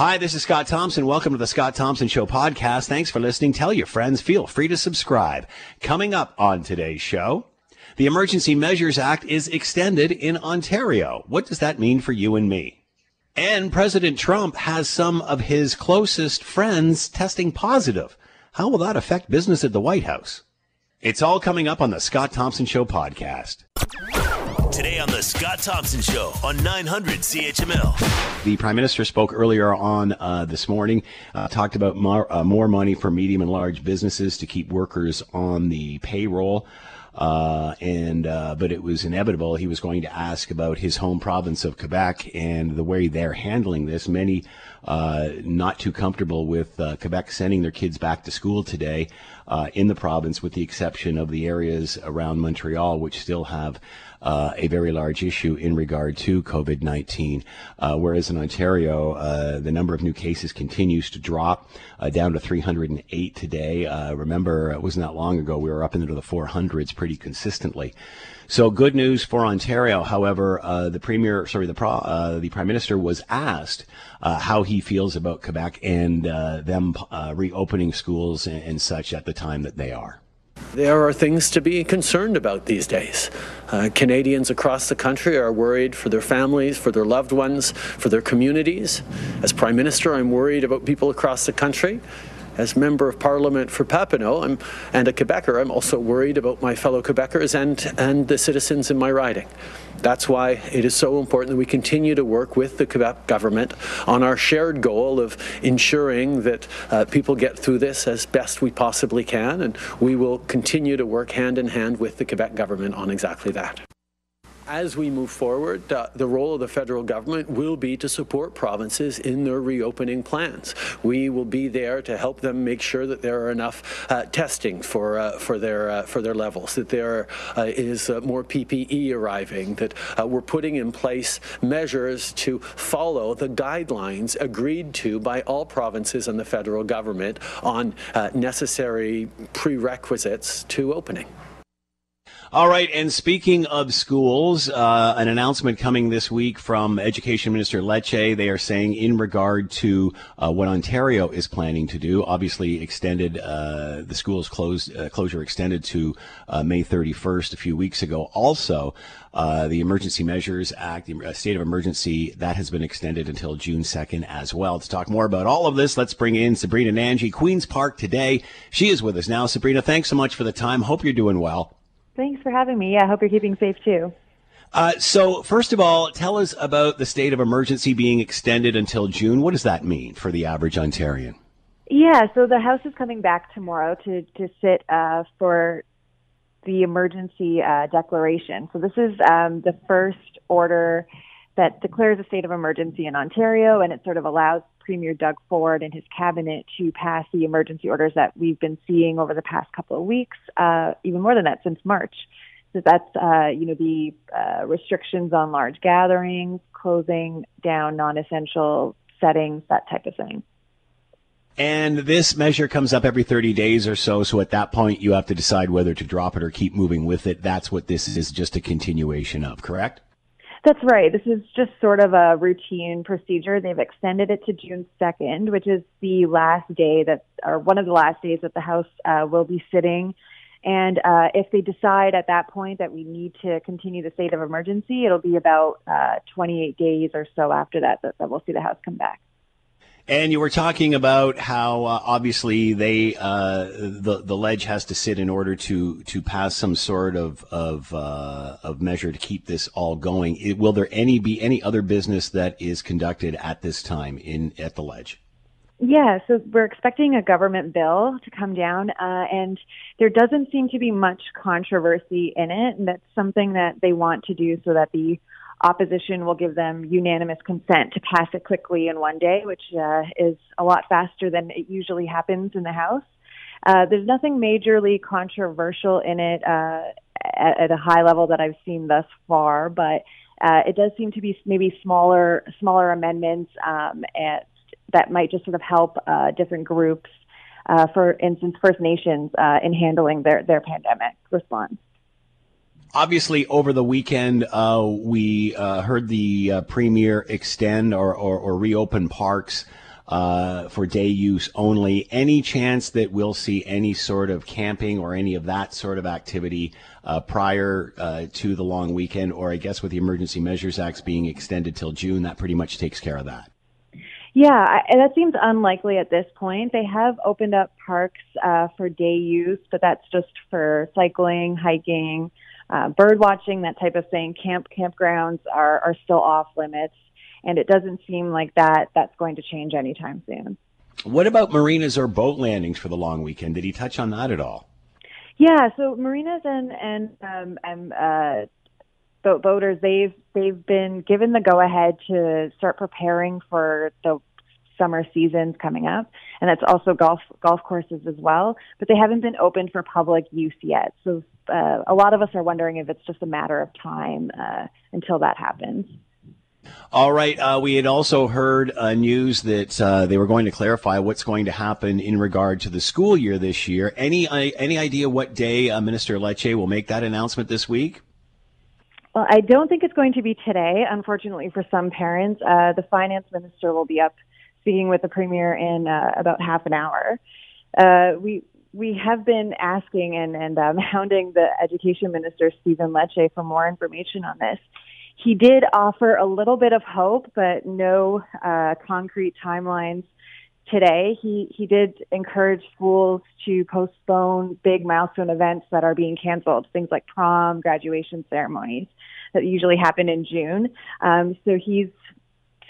Hi, this is Scott Thompson. Welcome to the Scott Thompson Show podcast. Thanks for listening. Tell your friends. Feel free to subscribe. Coming up on today's show, the Emergency Measures Act is extended in Ontario. What does that mean for you and me? And President Trump has some of his closest friends testing positive. How will that affect business at the White House? It's all coming up on the Scott Thompson Show podcast. Today on the Scott Thompson Show on 900 CHML. The Prime Minister spoke earlier on uh, this morning, uh, talked about more, uh, more money for medium and large businesses to keep workers on the payroll. Uh, and uh, but it was inevitable. He was going to ask about his home province of Quebec and the way they're handling this. Many uh, not too comfortable with uh, Quebec sending their kids back to school today uh, in the province, with the exception of the areas around Montreal, which still have uh, a very large issue in regard to COVID 19. Uh, whereas in Ontario, uh, the number of new cases continues to drop uh, down to 308 today. Uh, remember, it wasn't that long ago, we were up into the 400s pretty consistently. So good news for Ontario. However, uh, the premier, sorry, the pro, uh, the prime minister was asked uh, how he feels about Quebec and uh, them uh, reopening schools and, and, such at the time that they are. There are things to be concerned about these days. Uh, Canadians across the country are worried for their families, for their loved ones, for their communities. As prime minister, I'm worried about people across the country as member of parliament for Papineau I'm, and a Quebecer, I'm also worried about my fellow Quebecers and, and the citizens in my riding. That's why it is so important that we continue to work with the Quebec government on our shared goal of ensuring that uh, people get through this as best we possibly can, and we will continue to work hand in hand with the Quebec government on exactly that as we move forward, uh, the role of the federal government will be to support provinces in their reopening plans. We will be there to help them make sure that there are enough uh, testing for uh, for their uh, for their levels, that there uh, is uh, more PPE arriving, that we're putting in place measures to follow the guidelines agreed to by all provinces and the federal government on necessary prerequisites to opening. All right, and speaking of schools, uh, an announcement coming this week from Education Minister Lecce. They are saying in regard to uh, what Ontario is planning to do, obviously extended uh, the schools closed uh, closure extended to uh, May 31st a few weeks ago. Also, uh, the Emergency Measures Act, the state of emergency, that has been extended until June 2nd as well. To talk more about all of this, let's bring in Sabrina Nanji, Queens Park today. She is with us now. Sabrina, thanks so much for the time. Hope you're doing well. Thanks for having me. Yeah, I hope you're keeping safe too. Uh, so, first of all, tell us about the state of emergency being extended until June. What does that mean for the average Ontarian? Yeah, so the House is coming back tomorrow to to sit uh, for the emergency uh, declaration. So this is um, the first order that declares a state of emergency in Ontario, and it sort of allows Premier Doug Ford and his cabinet to pass the emergency orders that we've been seeing over the past couple of weeks, uh, even more than that since March. So that's, uh, you know, the uh, restrictions on large gatherings, closing down non-essential settings, that type of thing. And this measure comes up every 30 days or so. So at that point, you have to decide whether to drop it or keep moving with it. That's what this is just a continuation of, correct? That's right. This is just sort of a routine procedure. They've extended it to June 2nd, which is the last day that, or one of the last days that the House uh, will be sitting. And uh, if they decide at that point that we need to continue the state of emergency, it'll be about uh, 28 days or so after that, that that we'll see the House come back. And you were talking about how uh, obviously they uh, the the ledge has to sit in order to to pass some sort of of uh, of measure to keep this all going. It, will there any be any other business that is conducted at this time in at the ledge? Yeah, so we're expecting a government bill to come down, uh, and there doesn't seem to be much controversy in it. And that's something that they want to do so that the opposition will give them unanimous consent to pass it quickly in one day, which uh, is a lot faster than it usually happens in the House. Uh, there's nothing majorly controversial in it uh, at, at a high level that I've seen thus far, but uh, it does seem to be maybe smaller smaller amendments um, at, that might just sort of help uh, different groups, uh, for instance, First Nations, uh, in handling their their pandemic response obviously over the weekend uh, we uh, heard the uh, premier extend or, or, or, reopen parks uh, for day use only. Any chance that we'll see any sort of camping or any of that sort of activity uh, prior uh, to the long weekend? Or I guess with the Emergency Measures Acts being extended till June, that pretty much takes care of that. Yeah, I, that seems unlikely at this point. They have opened up parks uh, for day use, but that's just for cycling, hiking, uh, bird watching, that type of thing. Camp campgrounds are are still off limits, and it doesn't seem like that that's going to change anytime soon. What about marinas or boat landings for the long weekend? Did he touch on that at all? Yeah, so marinas and and um, and uh, boat boaters they've they've been given the go ahead to start preparing for the summer seasons coming up and that's also golf golf courses as well but they haven't been open for public use yet so uh, a lot of us are wondering if it's just a matter of time uh, until that happens all right. Uh, we had also heard uh, news that uh, they were going to clarify what's going to happen in regard to the school year this year. Any uh, any idea what day uh, Minister Lecce will make that announcement this week? Well, I don't think it's going to be today, unfortunately, for some parents. Uh, the finance minister will be up speaking with the premier in uh, about half an hour. Uh, we we have been asking and, and um, hounding the education minister, Stephen Lecce, for more information on this. He did offer a little bit of hope, but no uh, concrete timelines today. He he did encourage schools to postpone big milestone events that are being canceled, things like prom, graduation ceremonies that usually happen in June. Um, so he's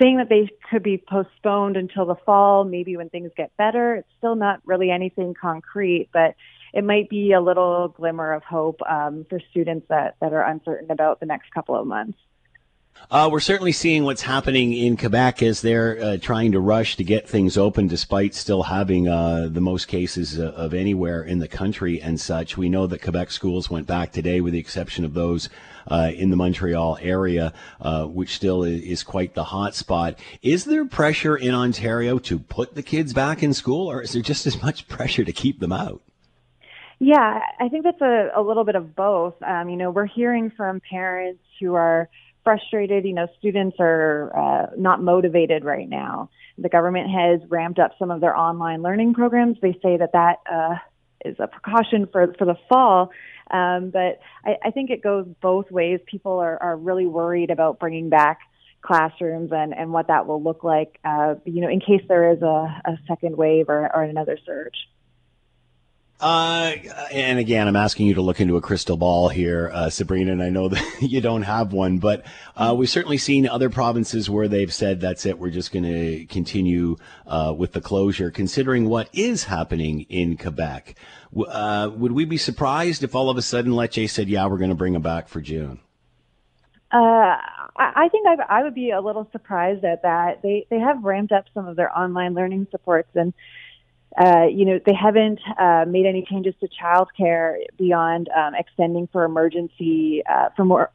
saying that they could be postponed until the fall, maybe when things get better. It's still not really anything concrete, but it might be a little glimmer of hope um, for students that, that are uncertain about the next couple of months. Uh, we're certainly seeing what's happening in Quebec as they're uh, trying to rush to get things open, despite still having uh, the most cases uh, of anywhere in the country and such. We know that Quebec schools went back today, with the exception of those uh, in the Montreal area, uh, which still is, is, quite the hot spot. Is there pressure in Ontario to put the kids back in school, or is there just as much pressure to keep them out? Yeah, I think that's a, a little bit of both. Um, you know, we're hearing from parents who are frustrated. You know, students are uh, not motivated right now. The government has ramped up some of their online learning programs. They say that that uh, is a precaution for for the fall. Um, but I, I think it goes both ways. People are, are really worried about bringing back classrooms and, and what that will look like, uh, you know, in case there is a, a second wave or, or another surge. Uh, and again, I'm asking you to look into a crystal ball here, uh, Sabrina, and I know that you don't have one, but uh, we've certainly seen other provinces where they've said, that's it, we're just going to continue uh, with the closure, considering what is happening in Quebec. Uh, would we be surprised if all of a sudden Lecce said, yeah, we're going to bring them back for June? Uh, I think I, I would be a little surprised at that. They they have ramped up some of their online learning supports, and uh, you know, they haven't uh, made any changes to childcare beyond um, extending for emergency uh, for more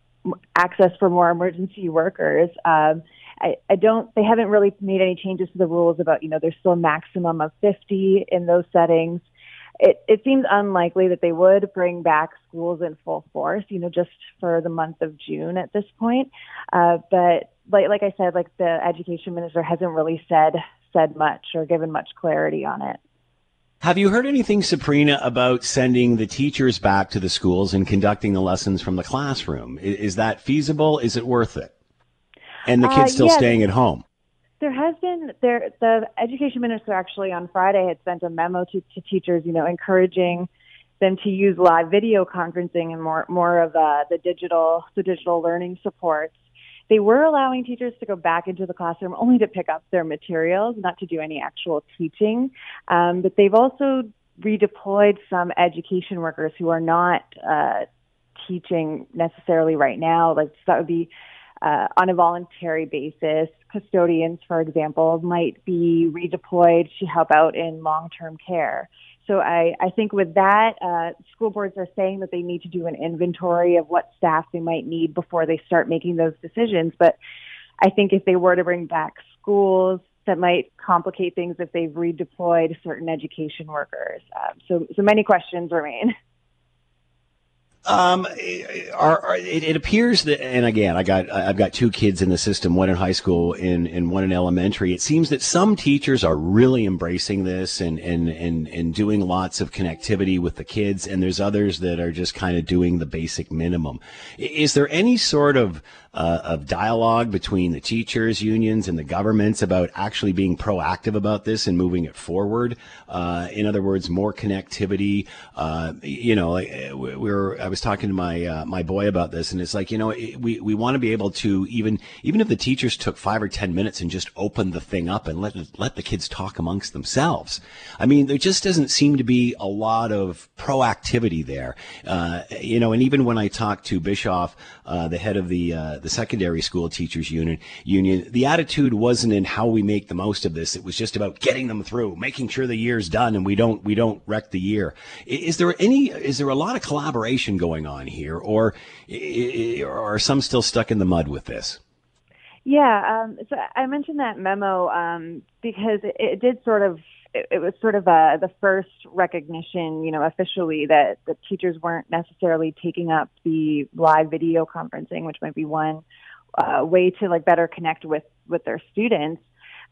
access for more emergency workers. Um, I, I don't. They haven't really made any changes to the rules about you know there's still a maximum of 50 in those settings. It, it seems unlikely that they would bring back schools in full force, you know, just for the month of June at this point. Uh, but like, like I said, like the education minister hasn't really said said much or given much clarity on it. Have you heard anything, Sabrina, about sending the teachers back to the schools and conducting the lessons from the classroom? Is, is that feasible? Is it worth it? And the kids uh, still yeah, staying at home? There has been there. The education minister actually on Friday had sent a memo to, to teachers, you know, encouraging them to use live video conferencing and more more of uh, the digital the digital learning supports they were allowing teachers to go back into the classroom only to pick up their materials, not to do any actual teaching. Um, but they've also redeployed some education workers who are not uh, teaching necessarily right now. Like so that would be uh, on a voluntary basis. Custodians, for example, might be redeployed to help out in long-term care. So I, I think with that, uh, school boards are saying that they need to do an inventory of what staff they might need before they start making those decisions. But I think if they were to bring back schools, that might complicate things if they've redeployed certain education workers. Um, so, so many questions remain. Um, are, are, it, it, appears that, and again, I got I've got two kids in the system, one in high school and, and one in elementary. It seems that some teachers are really embracing this and, and, and, and doing lots of connectivity with the kids, and there's others that are just kind of doing the basic minimum. Is there any sort of uh, of dialogue between the teachers unions and the governments about actually being proactive about this and moving it forward? Uh, in other words, more connectivity. Uh, you know, we were I was talking to my uh, my boy about this, and it's like you know we we want to be able to even even if the teachers took five or ten minutes and just opened the thing up and let let the kids talk amongst themselves. I mean, there just doesn't seem to be a lot of proactivity there. Uh, you know, and even when I talked to Bischof, uh, the head of the uh, the secondary school teachers union union, the attitude wasn't in how we make the most of this. It was just about getting them through, making sure the year's done, and we don't we don't wreck the year. Is there any is there a lot of collaboration going on here, or are some still stuck in the mud with this? Yeah, um, so I mentioned that memo um, because it, it, did sort of it, it was sort of a, the first recognition, you know, officially that the teachers weren't necessarily taking up the live video conferencing, which might be one uh, way to like better connect with with their students.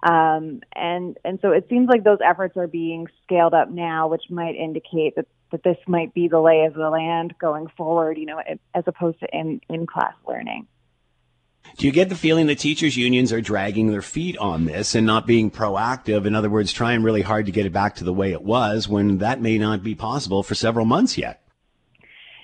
Um, and and so it seems like those efforts are being scaled up now, which might indicate that that this might be the lay of the land going forward, you know, as opposed to in in class learning. Do you get the feeling that teachers' unions are dragging their feet on this and not being proactive? In other words, trying really hard to get it back to the way it was when that may not be possible for several months yet?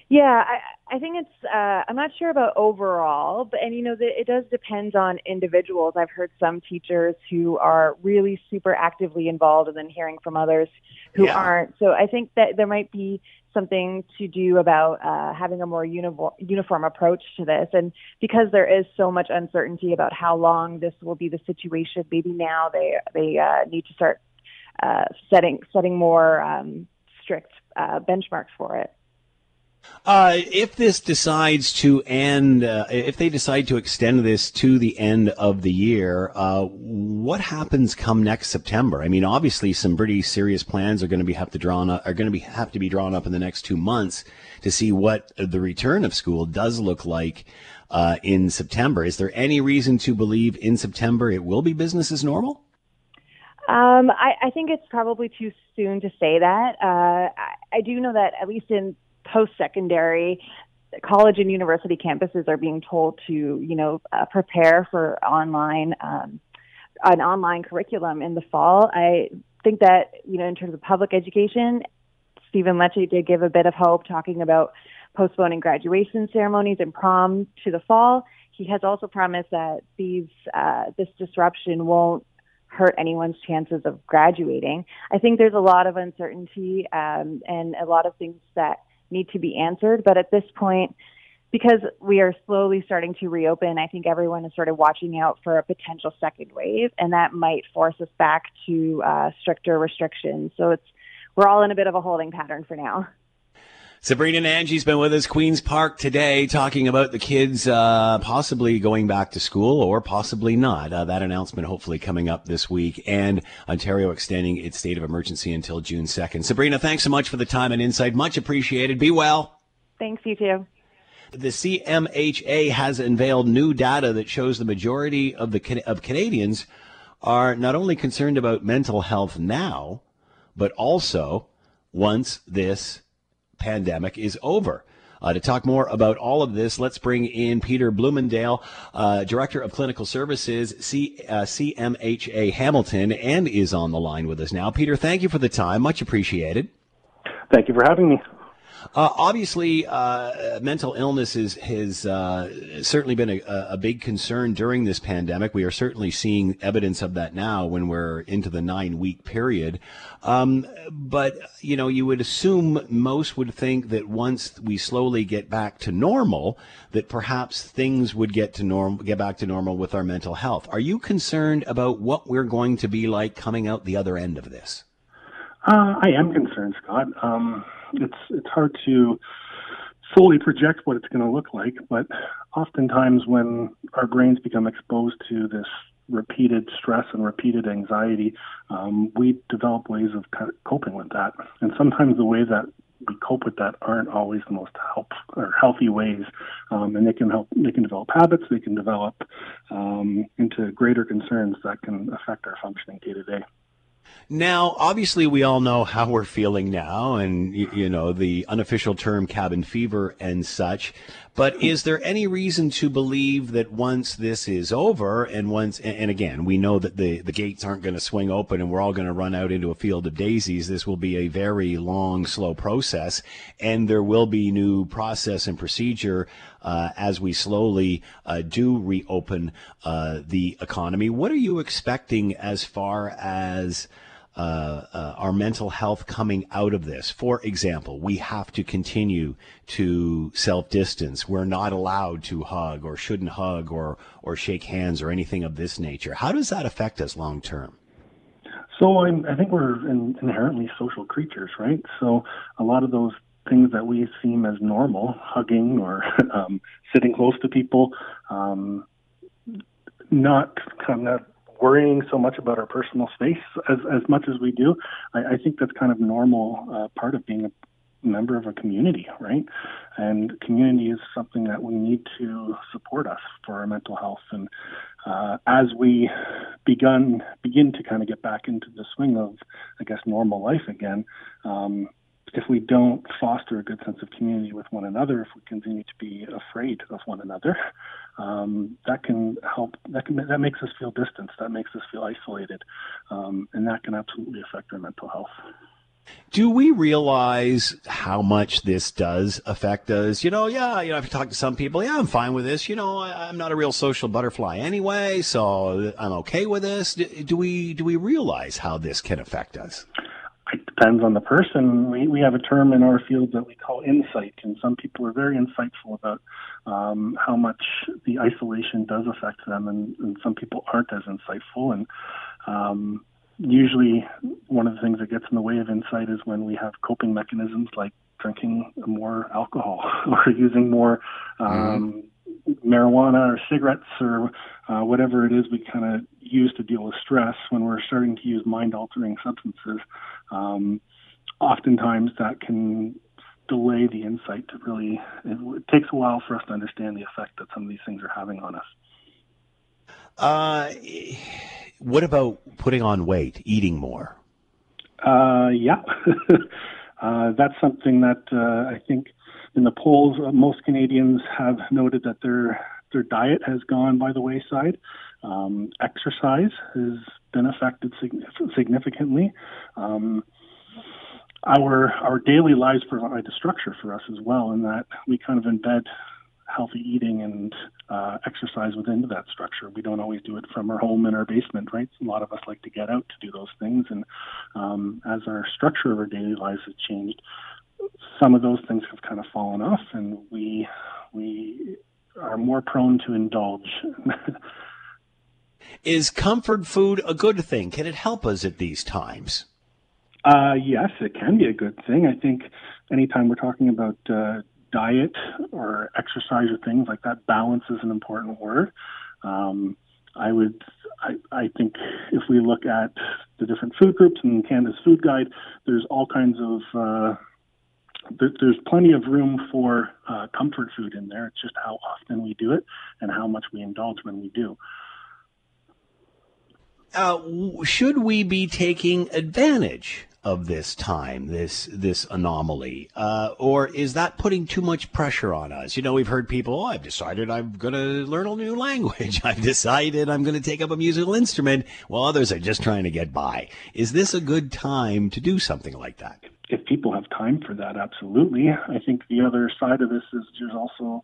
Yeah, I, I think it's. Uh, I'm not sure about overall, but and you know, the, it does depend on individuals. I've heard some teachers who are really super actively involved, and then hearing from others who yeah. aren't. So I think that there might be something to do about uh, having a more uniform, uniform approach to this. And because there is so much uncertainty about how long this will be the situation, maybe now they they uh, need to start uh, setting setting more um, strict uh, benchmarks for it. Uh, if this decides to end, uh, if they decide to extend this to the end of the year, uh, what happens come next September? I mean, obviously, some pretty serious plans are going to be have to drawn up, are going to be have to be drawn up in the next two months to see what the return of school does look like uh, in September. Is there any reason to believe in September it will be business as normal? Um, I, I, think it's probably too soon to say that. Uh, I, I do know that at least in post secondary college and university campuses are being told to, you know, uh, prepare for online um, an online curriculum in the fall. I think that, you know, in terms of public education, Stephen Lecce did give a bit of hope talking about postponing graduation ceremonies and prom to the fall. He has also promised that these uh, this disruption won't hurt anyone's chances of graduating. I think there's a lot of uncertainty um, and a lot of things that need to be answered. But at this point, because we are slowly starting to reopen, I think everyone is sort of watching out for a potential second wave, and that might force us back to uh, stricter restrictions. So it's we're all in a bit of a holding pattern for now. Sabrina Nanji's been with us, Queens Park today, talking about the kids uh, possibly going back to school or possibly not. Uh, that announcement hopefully coming up this week, and Ontario extending its state of emergency until June 2nd. Sabrina, thanks so much for the time and insight. Much appreciated. Be well. Thanks, you too. The CMHA has unveiled new data that shows the majority of the of Canadians are not only concerned about mental health now, but also once this pandemic is over. Uh, to talk more about all of this, let's bring in Peter Bloemendal, uh, Director of Clinical Services, C, uh, CMHA Hamilton, and is on the line with us now. Peter, thank you for the time. Much appreciated. Thank you for having me. Uh, obviously, uh, mental illness is, has uh, certainly been a, a, big concern during this pandemic. We are certainly seeing evidence of that now when we're into the nine week period. Um, but, you know, you would assume most would think that once we slowly get back to normal, that perhaps things would get to norm, get back to normal with our mental health. Are you concerned about what we're going to be like coming out the other end of this? Uh, I am concerned, Scott. Um, it's it's hard to fully project what it's going to look like, but oftentimes when our brains become exposed to this repeated stress and repeated anxiety, um, we develop ways of coping with that. And sometimes the way that we cope with that aren't always the most help or healthy ways, um, and they can help. They can develop habits. They can develop um, into greater concerns that can affect our functioning day to day. Now, obviously, we all know how we're feeling now, and you, know the unofficial term cabin fever and such. But is there any reason to believe that once this is over, and once, and again, we know that the the gates aren't going to swing open, and we're all going to run out into a field of daisies. This will be a very long, slow process, and there will be new process and procedure uh, as we slowly uh, do reopen uh, the economy. What are you expecting as far as uh, uh, our mental health coming out of this. For example, we have to continue to self distance. We're not allowed to hug or shouldn't hug or, or shake hands or anything of this nature. How does that affect us long term? So I'm, i think we're in, inherently social creatures, right? So a lot of those things that we seem as normal, hugging or um, sitting close to people, um, not kind of worrying so much about our personal space as as much as we do. I, I think that's kind of normal uh, part of being a member of a community, right? And community is something that we need to support us for our mental health. And uh, as we begun begin to kind of get back into the swing of, I guess, normal life again, um, if we don't foster a good sense of community with one another, if we continue to be afraid of one another, um, that can help. That can that makes us feel distant. That makes us feel isolated, um, and that can absolutely affect our mental health. Do we realize how much this does affect us? You know, yeah, you know, if you talk to some people, yeah, I'm fine with this. You know, I, am not a real social butterfly anyway, so I'm okay with this. Do, do we do we realize how this can affect us? it depends on the person. We, we have a term in our field that we call insight, and some people are very insightful about um, how much the isolation does affect them, and, and some people aren't as insightful. And um, usually, one of the things that gets in the way of insight is when we have coping mechanisms like drinking more alcohol or using more um, mm-hmm marijuana or cigarettes or uh, whatever it is we kind of use to deal with stress when we're starting to use mind altering substances um, oftentimes that can delay the insight to really it, takes a while for us to understand the effect that some of these things are having on us uh, what about putting on weight eating more uh, yeah uh, that's something that uh, i think in the polls, uh, most Canadians have noted that their their diet has gone by the wayside. Um, exercise has been affected significantly. Um, our our daily lives provide a structure for us as well, in that we kind of embed healthy eating and uh, exercise within that structure. We don't always do it from our home in our basement, right? A lot of us like to get out to do those things, and um, as our structure of our daily lives has changed, some of those things have kind of fallen off, and we we are more prone to indulge. Is comfort food a good thing? Can it help us at these times? Uh, yes, it can be a good thing. I think anytime we're talking about uh, diet or exercise or things like that, balance is an important word. Um, I would, I, I think if we look at the different food groups in Canada's food guide, there's all kinds of uh, there's plenty of room for uh, comfort food in there. It's just how often we do it and how much we indulge when we do. Uh, should we be taking advantage of this time, this this anomaly, uh, or is that putting too much pressure on us? You know, we've heard people, oh, I've decided I'm going to learn a new language. I've decided I'm going to take up a musical instrument, while others are just trying to get by. Is this a good time to do something like that? if people have time for that, absolutely. I think the other side of this is there's also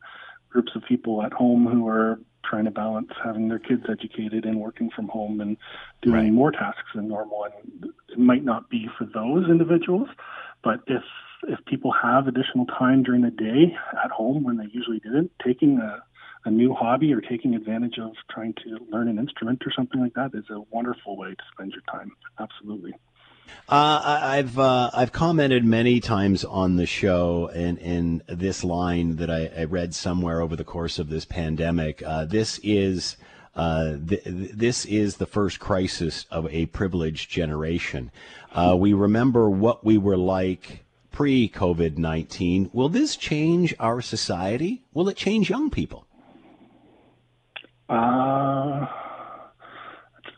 groups of people at home who are trying to balance having their kids educated and working from home and doing right. more tasks than normal. And it might not be for those individuals, but if if people have additional time during the day at home when they usually didn't, taking a a new hobby or taking advantage of trying to learn an instrument or something like that is a wonderful way to spend your time. Absolutely. Uh, I've uh, I've commented many times on the show in in this line that I, I read somewhere over the course of this pandemic. Uh, this is. Uh, th- this is the first crisis of a privileged generation. Uh, we remember what we were like pre COVID 19. Will this change our society? Will it change young people? Uh,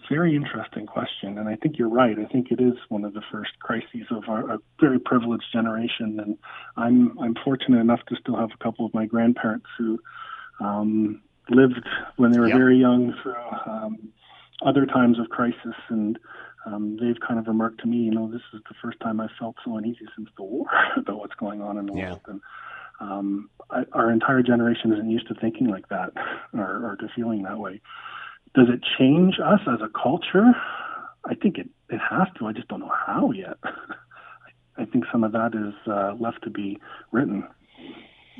very interesting question, and I think you're right. I think it is one of the first crises of our, a very privileged generation, and I'm I'm fortunate enough to still have a couple of my grandparents who um, lived when they were yep. very young through um, other times of crisis, and um, they've kind of remarked to me, you know, this is the first time I've felt so uneasy since the war about what's going on in the yeah. world, and um, I, our entire generation isn't used to thinking like that or, or to feeling that way. Does it change us as a culture? I think it, it has to. I just don't know how yet. I think some of that is uh, left to be written.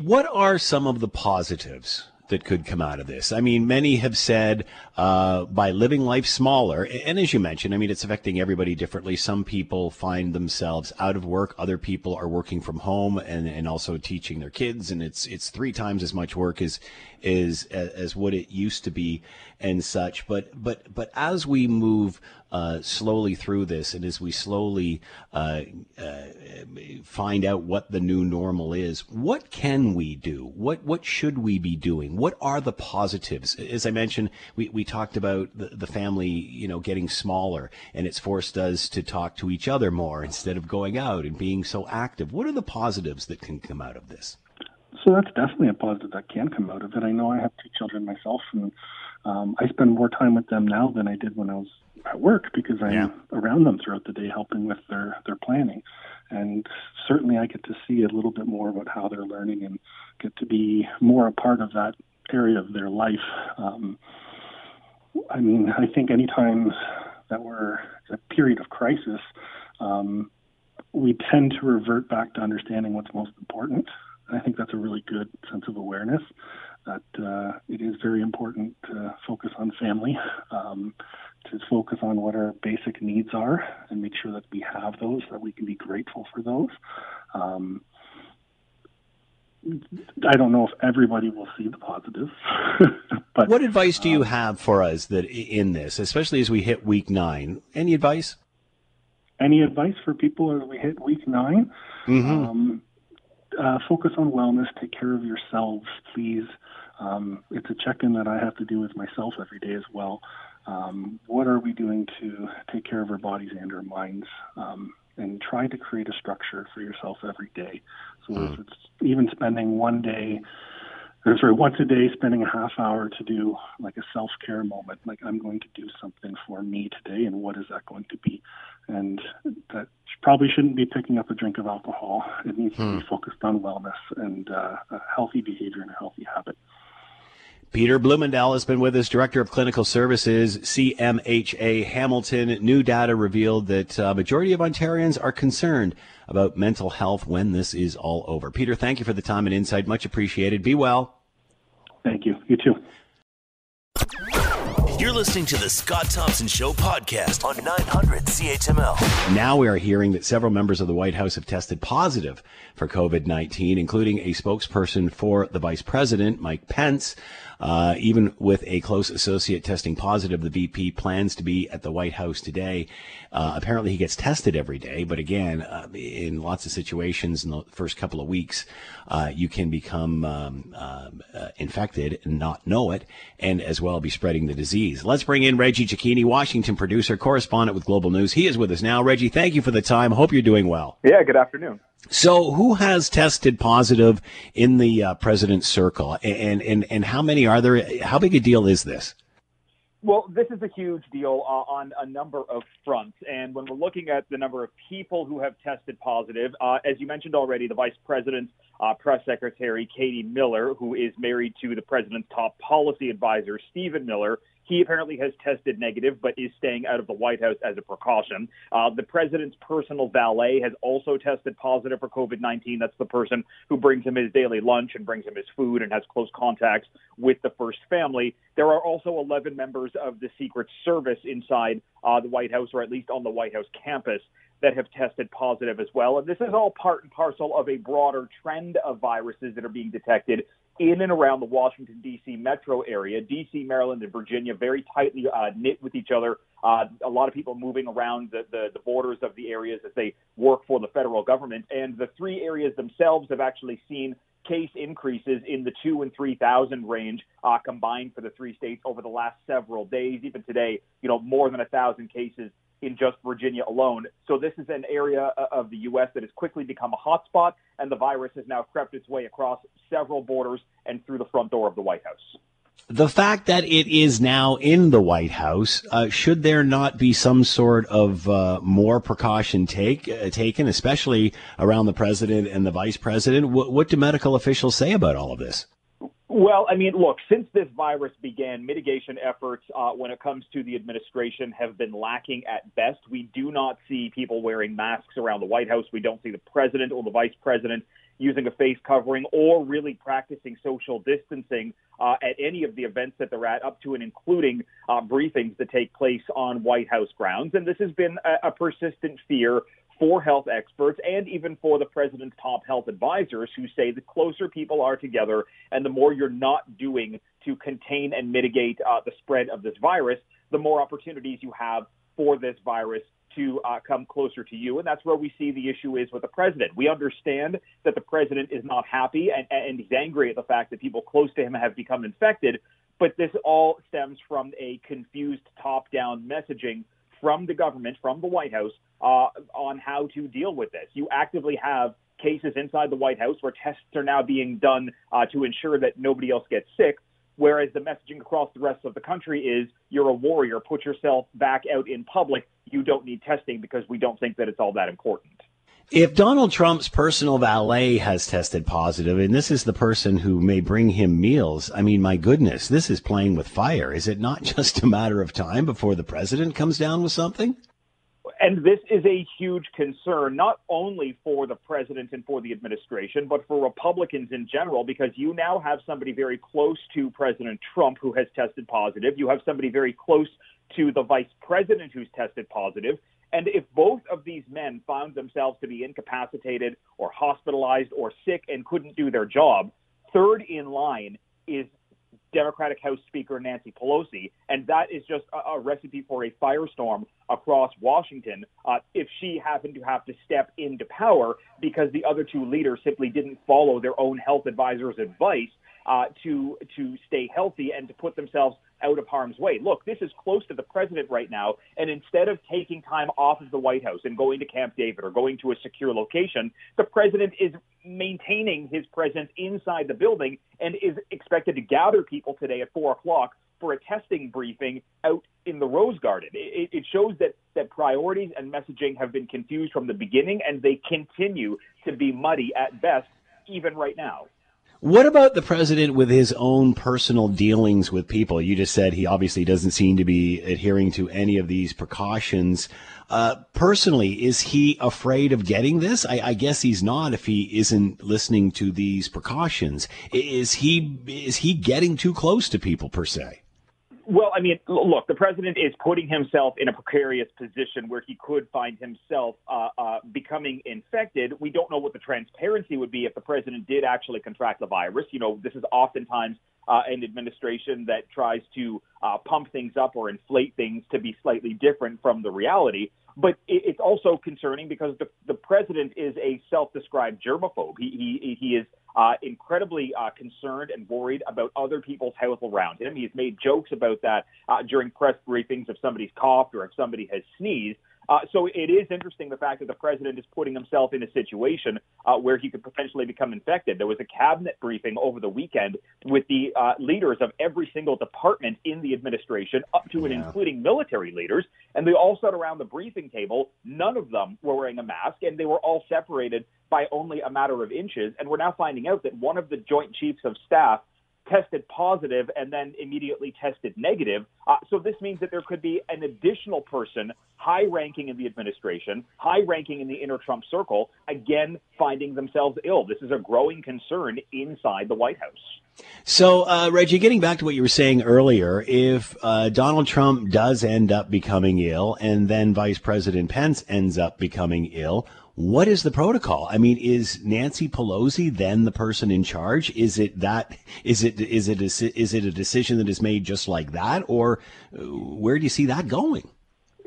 What are some of the positives that could come out of this. I mean, many have said uh, by living life smaller, and as you mentioned, I mean, it's affecting everybody differently. Some people find themselves out of work. Other people are working from home and, and also teaching their kids, and it's it's three times as much work as is as what it used to be and such. But but but as we move uh, slowly through this, and as we slowly uh, uh, find out what the new normal is, what can we do? What what should we be doing? What are the positives? As I mentioned, we, we talked about the, the family, you know, getting smaller, and it's forced us to talk to each other more instead of going out and being so active. What are the positives that can come out of this? So that's definitely a positive that can come out of it. I know I have two children myself, and um, I spend more time with them now than I did when I was at work because I'm yeah. around them throughout the day, helping with their their planning. And certainly, I get to see a little bit more about how they're learning and get to be more a part of that area of their life. Um, I mean, I think any anytime that we're in a period of crisis, um, we tend to revert back to understanding what's most important. I think that's a really good sense of awareness that uh, it is very important to focus on family, um, to focus on what our basic needs are, and make sure that we have those, that we can be grateful for those. Um, I don't know if everybody will see the positives. but what advice do you um, have for us that in this, especially as we hit week nine? Any advice? Any advice for people as we hit week 9 mm-hmm. um, uh, focus on wellness. Take care of yourselves, please. Um, it's a check-in that I have to do with myself every day as well. Um, what are we doing to take care of our bodies and our minds? Um, and try to create a structure for yourself every day. So mm. if it's even spending one day, or sorry, once a day, spending a half hour to do like a self care moment, like I'm going to do something for me today, and what is that going to be? And that probably shouldn't be picking up a drink of alcohol. It needs mm. to be hmm. focused on wellness and uh, a healthy behavior and a healthy habit. Peter Bloemendal has been with us, Director of Clinical Services, CMHA Hamilton. New data revealed that a uh, majority of Ontarians are concerned about mental health when this is all over. Peter, thank you for the time and insight. Much appreciated. Be well. Thank you. You too. You're listening to the Scott Thompson Show podcast on 900 CHML. Now we are hearing that several members of the White House have tested positive for COVID 19, including a spokesperson for the vice president, Mike Pence. Uh, even with a close associate testing positive, the VP plans to be at the White House today. Uh, apparently, he gets tested every day, but again, uh, in lots of situations in the first couple of weeks, uh, you can become um, um, uh, infected and not know it, and as well be spreading the disease. Let's bring in Reggie Cecchini, Washington producer, correspondent with Global News. He is with us now. Reggie, thank you for the time. Hope you're doing well. Yeah, good afternoon. So, who has tested positive in the uh, president's circle, and, and and how many are there? How big a deal is this? Well, this is a huge deal uh, on a number of fronts. And when we're looking at the number of people who have tested positive, uh, as you mentioned already, the vice president's uh, press secretary, Katie Miller, who is married to the president's top policy advisor, Stephen Miller, he apparently has tested negative, but is staying out of the White House as a precaution. Uh, the president's personal valet has also tested positive for COVID 19. That's the person who brings him his daily lunch and brings him his food and has close contacts with the first family. There are also 11 members of the Secret Service inside uh, the White House, or at least on the White House campus, that have tested positive as well. And this is all part and parcel of a broader trend of viruses that are being detected in and around the Washington, D.C. metro area. D.C., Maryland, and Virginia very tightly uh, knit with each other. Uh, a lot of people moving around the, the, the borders of the areas as they work for the federal government. And the three areas themselves have actually seen case increases in the two and 3,000 range uh, combined for the three states over the last several days. Even today, you know, more than a thousand cases in just Virginia alone. So this is an area uh, of the U.S. that has quickly become a hotspot, and the virus has now crept its way across several borders and through the front door of the White House. The fact that it is now in the White House, uh, should there not be some sort of uh, more precaution take uh, taken, especially around the president and the vice president? W- what do medical officials say about all of this? Well, I mean, look, since this virus began, mitigation efforts uh, when it comes to the administration have been lacking at best. We do not see people wearing masks around the White House. We don't see the president or the vice president using a face covering or really practicing social distancing uh, at any of the events that they're at, up to and including uh, briefings that take place on White House grounds. And this has been a, a persistent fear for health experts and even for the president's top health advisors who say the closer people are together and the more you're not doing to contain and mitigate uh, the spread of this virus, the more opportunities you have for this virus to uh, come closer to you. And that's where we see the issue is with the president. We understand that the president is not happy and, and he's angry at the fact that people close to him have become infected. But this all stems from a confused top down messaging from the government, from the White House, uh, on how to deal with this. You actively have cases inside the White House where tests are now being done uh, to ensure that nobody else gets sick. Whereas the messaging across the rest of the country is you're a warrior, put yourself back out in public. You don't need testing because we don't think that it's all that important. If Donald Trump's personal valet has tested positive, and this is the person who may bring him meals, I mean, my goodness, this is playing with fire. Is it not just a matter of time before the president comes down with something? And this is a huge concern, not only for the president and for the administration, but for Republicans in general, because you now have somebody very close to President Trump who has tested positive. You have somebody very close to the vice president who's tested positive. And if both of these men found themselves to be incapacitated or hospitalized or sick and couldn't do their job, third in line is Democratic House Speaker Nancy Pelosi, and that is just a, a recipe for a firestorm across Washington uh, if she happened to have to step into power because the other two leaders simply didn't follow their own health advisors' advice uh, to to stay healthy and to put themselves out of harm's way. Look, this is close to the president right now, and instead of taking time off of the White House and going to Camp David or going to a secure location, the president is maintaining his presence inside the building and is expected to gather people today at four o'clock for a testing briefing out in the Rose Garden. It, it, shows that, that priorities and messaging have been confused from the beginning, and they continue to be muddy at best, even right now. What about the president with his own personal dealings with people? You just said he obviously doesn't seem to be adhering to any of these precautions. Uh, personally, is he afraid of getting this? I, I, guess he's not if he isn't listening to these precautions. Is he is he getting too close to people per se? Well, I mean, look, the president is putting himself in a precarious position where he could find himself uh, uh, becoming infected. We don't know what the transparency would be if the president did actually contract the virus. You know, this is oftentimes uh, an administration that tries to uh, pump things up or inflate things to be slightly different from the reality. But it, it's also concerning because the, the president is a self-described germaphobe. He, he, he is uh, incredibly uh, concerned and worried about other people's health around him. He's made jokes about that uh, during press briefings if somebody's coughed or if somebody has sneezed. Uh, so it is interesting the fact that the president is putting himself in a situation uh, where he could potentially become infected. There was a cabinet briefing over the weekend with the uh, leaders of every single department in the administration, up to yeah. and including military leaders, and they all sat around the briefing table. None of them were wearing a mask, and they were all separated by only a matter of inches. And we're now finding out that one of the Joint Chiefs of Staff tested positive and then immediately tested negative. Uh, so this means that there could be an additional person, high ranking in the administration, high ranking in the inner Trump circle, again finding themselves ill. This is a growing concern inside the White House. So, uh, Reggie, getting back to what you were saying earlier, if uh, Donald Trump does end up becoming ill and then Vice President Pence ends up becoming ill, what is the protocol? I mean, is Nancy Pelosi then the person in charge? Is it that? Is it is it a, is it a decision that is made just like that, or uh, where do you see that going?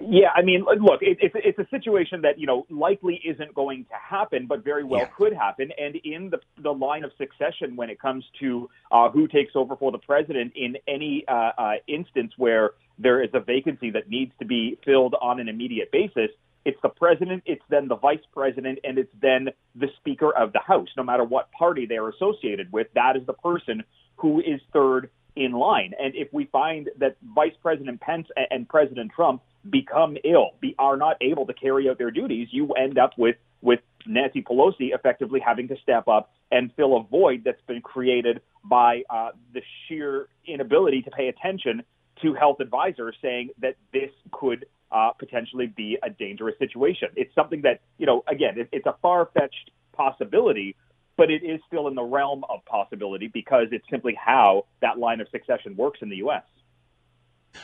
Yeah, I mean, look, it, it's it's a situation that you know likely isn't going to happen, but very well yeah. could happen. And in the the line of succession, when it comes to uh, who takes over for the president in any uh, uh, instance where there is a vacancy that needs to be filled on an immediate basis, it's the president, it's then the vice president, and it's then the Speaker of the House. No matter what party they are associated with, that is the person who is third in line. And if we find that Vice President Pence and President Trump become ill, be, are not able to carry out their duties, you end up with with Nancy Pelosi effectively having to step up and fill a void that's been created by uh, the sheer inability to pay attention to health advisors saying that this could uh, potentially be a dangerous situation. It's something that, you know, again, it, it's a far fetched possibility, but it is still in the realm of possibility because it's simply how that line of succession works in the U.S.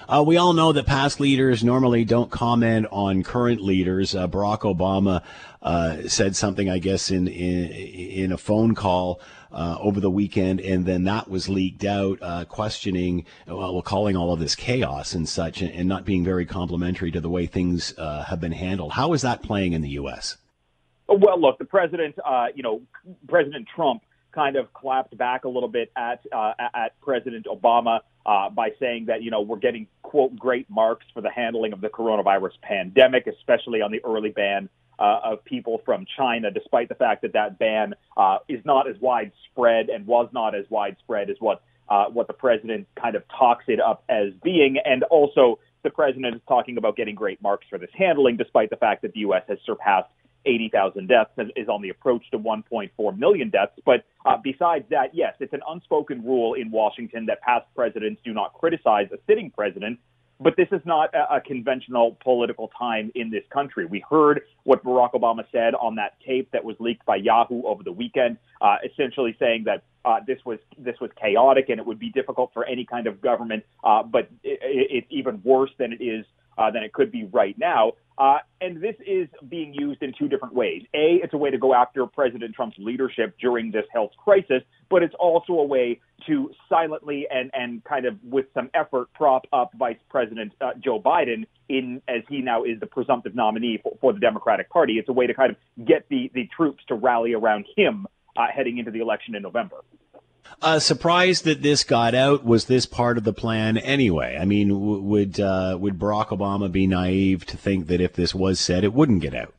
Uh, we all know that past leaders normally don't comment on current leaders. Uh, Barack Obama uh, said something, I guess, in in, in a phone call uh, over the weekend, and then that was leaked out, uh, questioning, well, calling all of this chaos and such, and, and not being very complimentary to the way things uh, have been handled. How is that playing in the U.S.? Well, look, the president, uh, you know, President Trump kind of clapped back a little bit at uh, at President Obama uh, by saying that you know we're getting quote great marks for the handling of the coronavirus pandemic, especially on the early ban uh, of people from China, despite the fact that that ban uh, is not as widespread and was not as widespread as what uh, what the president kind of talks it up as being, and also the president is talking about getting great marks for this handling, despite the fact that the U.S. has surpassed 80,000 deaths and is on the approach to 1.4 million deaths. But uh, besides that, yes, it's an unspoken rule in Washington that past presidents do not criticize a sitting president. But this is not a, a conventional political time in this country. We heard what Barack Obama said on that tape that was leaked by Yahoo over the weekend, uh, essentially saying that uh, this was this was chaotic and it would be difficult for any kind of government, uh, but it, it, it's even worse than it is uh, than it could be right now. Uh, and this is being used in two different ways. A, it's a way to go after President Trump's leadership during this health crisis, but it's also a way to silently and, and kind of with some effort prop up Vice President uh, Joe Biden in as he now is the presumptive nominee for, for, the Democratic Party. It's a way to kind of get the, the troops to rally around him uh, heading into the election in November. Uh, surprised that this got out. Was this part of the plan anyway? I mean, w- would uh, would Barack Obama be naive to think that if this was said, it wouldn't get out?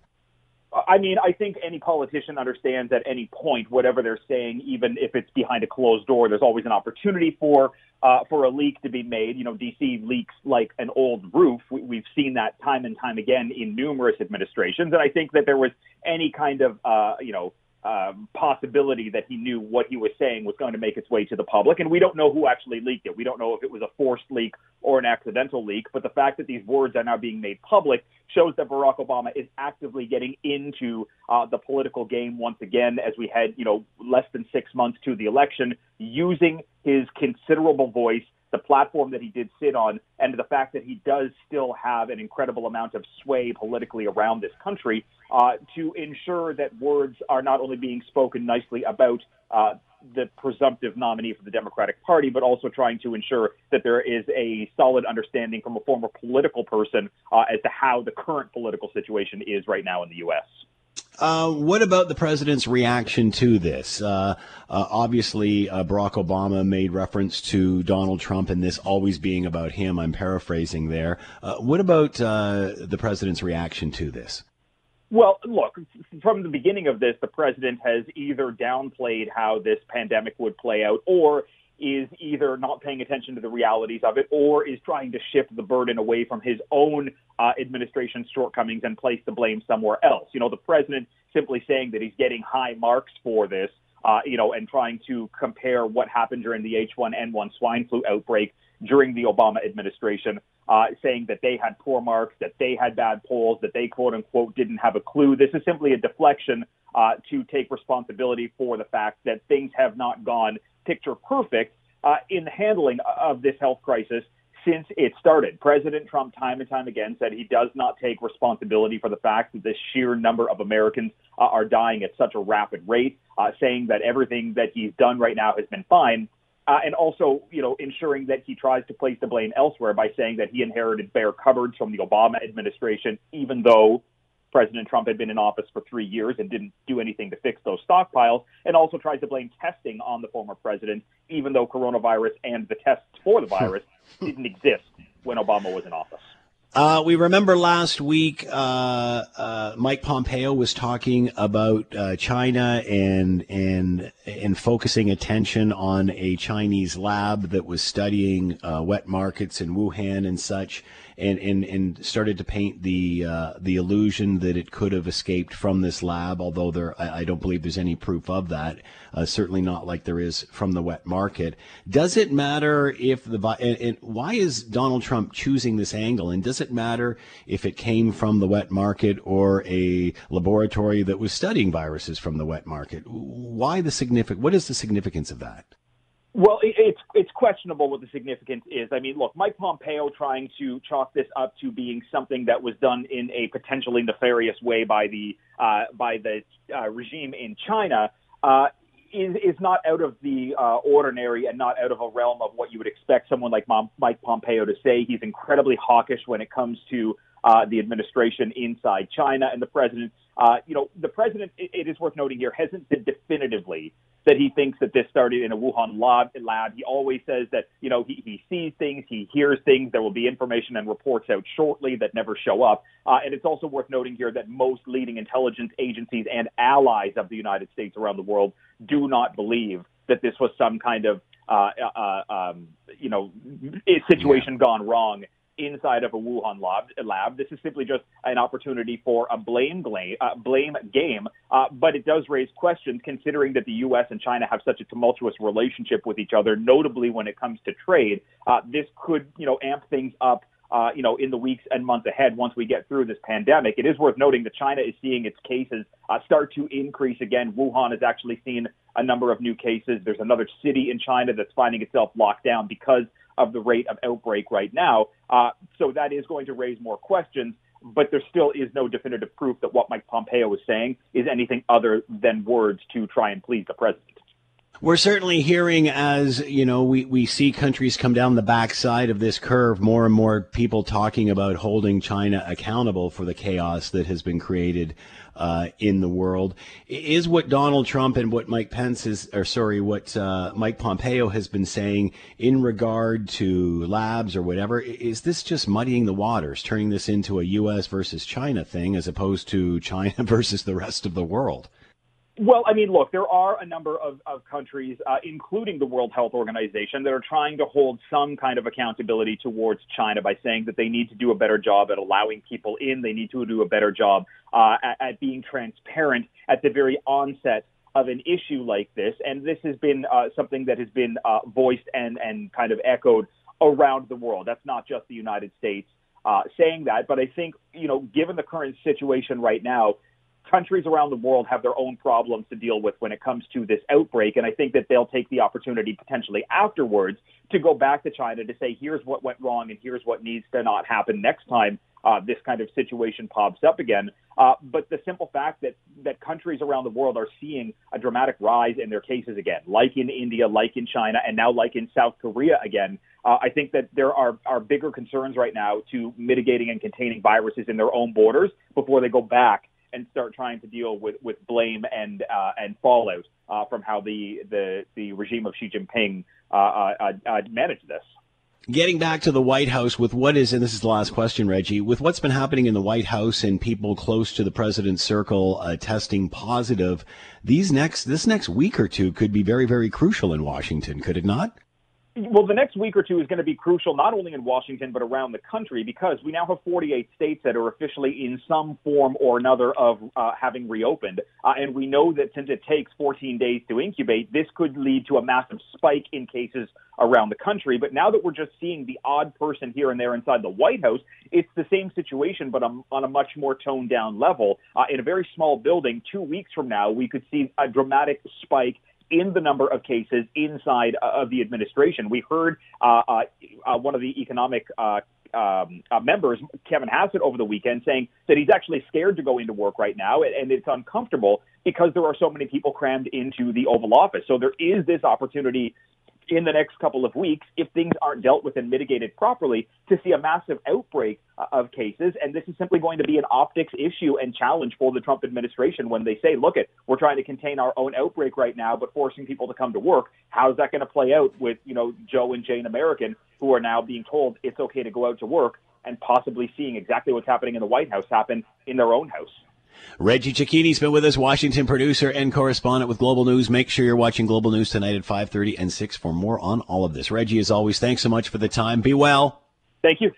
I mean, I think any politician understands at any point whatever they're saying, even if it's behind a closed door, there's always an opportunity for uh, for a leak to be made. You know, DC leaks like an old roof. We, we've seen that time and time again in numerous administrations, and I think that there was any kind of uh, you know um, possibility that he knew what he was saying was going to make its way to the public. And we don't know who actually leaked it. We don't know if it was a forced leak or an accidental leak. But the fact that these words are now being made public shows that Barack Obama is actively getting into uh, the political game once again as we head, you know, less than six months to the election, using his considerable voice the platform that he did sit on and the fact that he does still have an incredible amount of sway politically around this country uh, to ensure that words are not only being spoken nicely about uh, the presumptive nominee for the Democratic Party, but also trying to ensure that there is a solid understanding from a former political person uh, as to how the current political situation is right now in the U.S. Uh, what about the president's reaction to this? Uh, uh, obviously, uh, Barack Obama made reference to Donald Trump and this always being about him. I'm paraphrasing there. Uh, what about the president's reaction to this? Well, look, from the beginning of this, the president has either downplayed how this pandemic would play out or is either not paying attention to the realities of it or is trying to shift the burden away from his own uh, administration's shortcomings and place the blame somewhere else. You know, the president simply saying that he's getting high marks for this, uh, you know, and trying to compare what happened during the H1N1 swine flu outbreak during the Obama administration, uh, saying that they had poor marks, that they had bad polls, that they quote unquote didn't have a clue. This is simply a deflection uh, to take responsibility for the fact that things have not gone picture perfect uh, in the handling of this health crisis since it started. President Trump, time and time again, said he does not take responsibility for the fact that the sheer number of Americans uh, are dying at such a rapid rate, uh, saying that everything that he's done right now has been fine. Uh, and also, you know, ensuring that he tries to place the blame elsewhere by saying that he inherited bare cupboards from the Obama administration, even though President Trump had been in office for three years and didn't do anything to fix those stockpiles, and also tries to blame testing on the former president, even though coronavirus and the tests for the virus didn't exist when Obama was in office. Uh, we remember last week uh, uh, Mike Pompeo was talking about uh, China and and and focusing attention on a Chinese lab that was studying uh, wet markets in Wuhan and such and, and, and started to paint the uh, the illusion that it could have escaped from this lab, although there I, I don't believe there's any proof of that. Uh, certainly not like there is from the wet market. Does it matter if the and, and why is Donald Trump choosing this angle? And does it matter if it came from the wet market or a laboratory that was studying viruses from the wet market? Why the significant? What is the significance of that? Well, it's it's questionable what the significance is. I mean, look, Mike Pompeo trying to chalk this up to being something that was done in a potentially nefarious way by the uh, by the uh, regime in China uh, is is not out of the uh, ordinary and not out of a realm of what you would expect someone like Mom, Mike Pompeo to say. He's incredibly hawkish when it comes to uh, the administration inside China and the president. Uh, you know, the president, it, it is worth noting here, hasn't said definitively that he thinks that this started in a Wuhan lab. lab. He always says that, you know, he, he sees things, he hears things, there will be information and reports out shortly that never show up. Uh, and it's also worth noting here that most leading intelligence agencies and allies of the United States around the world do not believe that this was some kind of, uh, uh, um, you know, situation yeah. gone wrong inside of a Wuhan lab. lab. This is simply just an opportunity for a blame blame, uh, blame game, uh, but it does raise questions considering that the U.S. and China have such a tumultuous relationship with each other, notably when it comes to trade. Uh, this could, you know, amp things up. Uh, you know, in the weeks and months ahead, once we get through this pandemic, it is worth noting that China is seeing its cases uh, start to increase again. Wuhan has actually seen a number of new cases. There's another city in China that's finding itself locked down because of the rate of outbreak right now. Uh, so that is going to raise more questions, but there still is no definitive proof that what Mike Pompeo is saying is anything other than words to try and please the president. We're certainly hearing as, you know, we, we see countries come down the backside of this curve, more and more people talking about holding China accountable for the chaos that has been created uh, in the world. Is what Donald Trump and what Mike Pence is, or sorry, what uh, Mike Pompeo has been saying in regard to labs or whatever, is this just muddying the waters, turning this into a U.S. versus China thing as opposed to China versus the rest of the world? Well, I mean, look, there are a number of, of countries, uh, including the World Health Organization, that are trying to hold some kind of accountability towards China by saying that they need to do a better job at allowing people in. They need to do a better job uh, at, at being transparent at the very onset of an issue like this. And this has been uh, something that has been uh, voiced and, and kind of echoed around the world. That's not just the United States uh, saying that. But I think, you know, given the current situation right now, countries around the world have their own problems to deal with when it comes to this outbreak. And I think that they'll take the opportunity potentially afterwards to go back to China to say, here's what went wrong and here's what needs to not happen next time uh, this kind of situation pops up again. Uh, but the simple fact that, that countries around the world are seeing a dramatic rise in their cases again, like in India, like in China, and now like in South Korea again, uh, I think that there are, are bigger concerns right now to mitigating and containing viruses in their own borders before they go back and start trying to deal with, with blame and uh, and fallout uh, from how the, the the regime of Xi Jinping uh, uh, uh, managed this. Getting back to the White House with what is, and this is the last question, Reggie, with what's been happening in the White House and people close to the president's circle uh, testing positive, these next this next week or two could be very very crucial in Washington, could it not? Well, the next week or two is going to be crucial, not only in Washington, but around the country, because we now have 48 states that are officially in some form or another of uh, having reopened. Uh, and we know that since it takes 14 days to incubate, this could lead to a massive spike in cases around the country. But now that we're just seeing the odd person here and there inside the White House, it's the same situation, but on, on a much more toned down level. Uh, in a very small building, two weeks from now, we could see a dramatic spike in the number of cases inside of the administration. We heard uh, uh, uh, one of the economic uh, um, uh, members, Kevin Hassett, over the weekend saying that he's actually scared to go into work right now and it's uncomfortable because there are so many people crammed into the Oval Office. So there is this opportunity in the next couple of weeks, if things aren't dealt with and mitigated properly, to see a massive outbreak uh, of cases. And this is simply going to be an optics issue and challenge for the Trump administration when they say, look, it, we're trying to contain our own outbreak right now, but forcing people to come to work. How's that going to play out with, you know, Joe and Jane American, who are now being told it's okay to go out to work and possibly seeing exactly what's happening in the White House happen in their own house? Reggie Cecchini's been with us, Washington producer and correspondent with Global News. Make sure you're watching Global News tonight at 5:30 and 6 for more on all of this. Reggie, as always, thanks so much for the time. Be well. Thank you.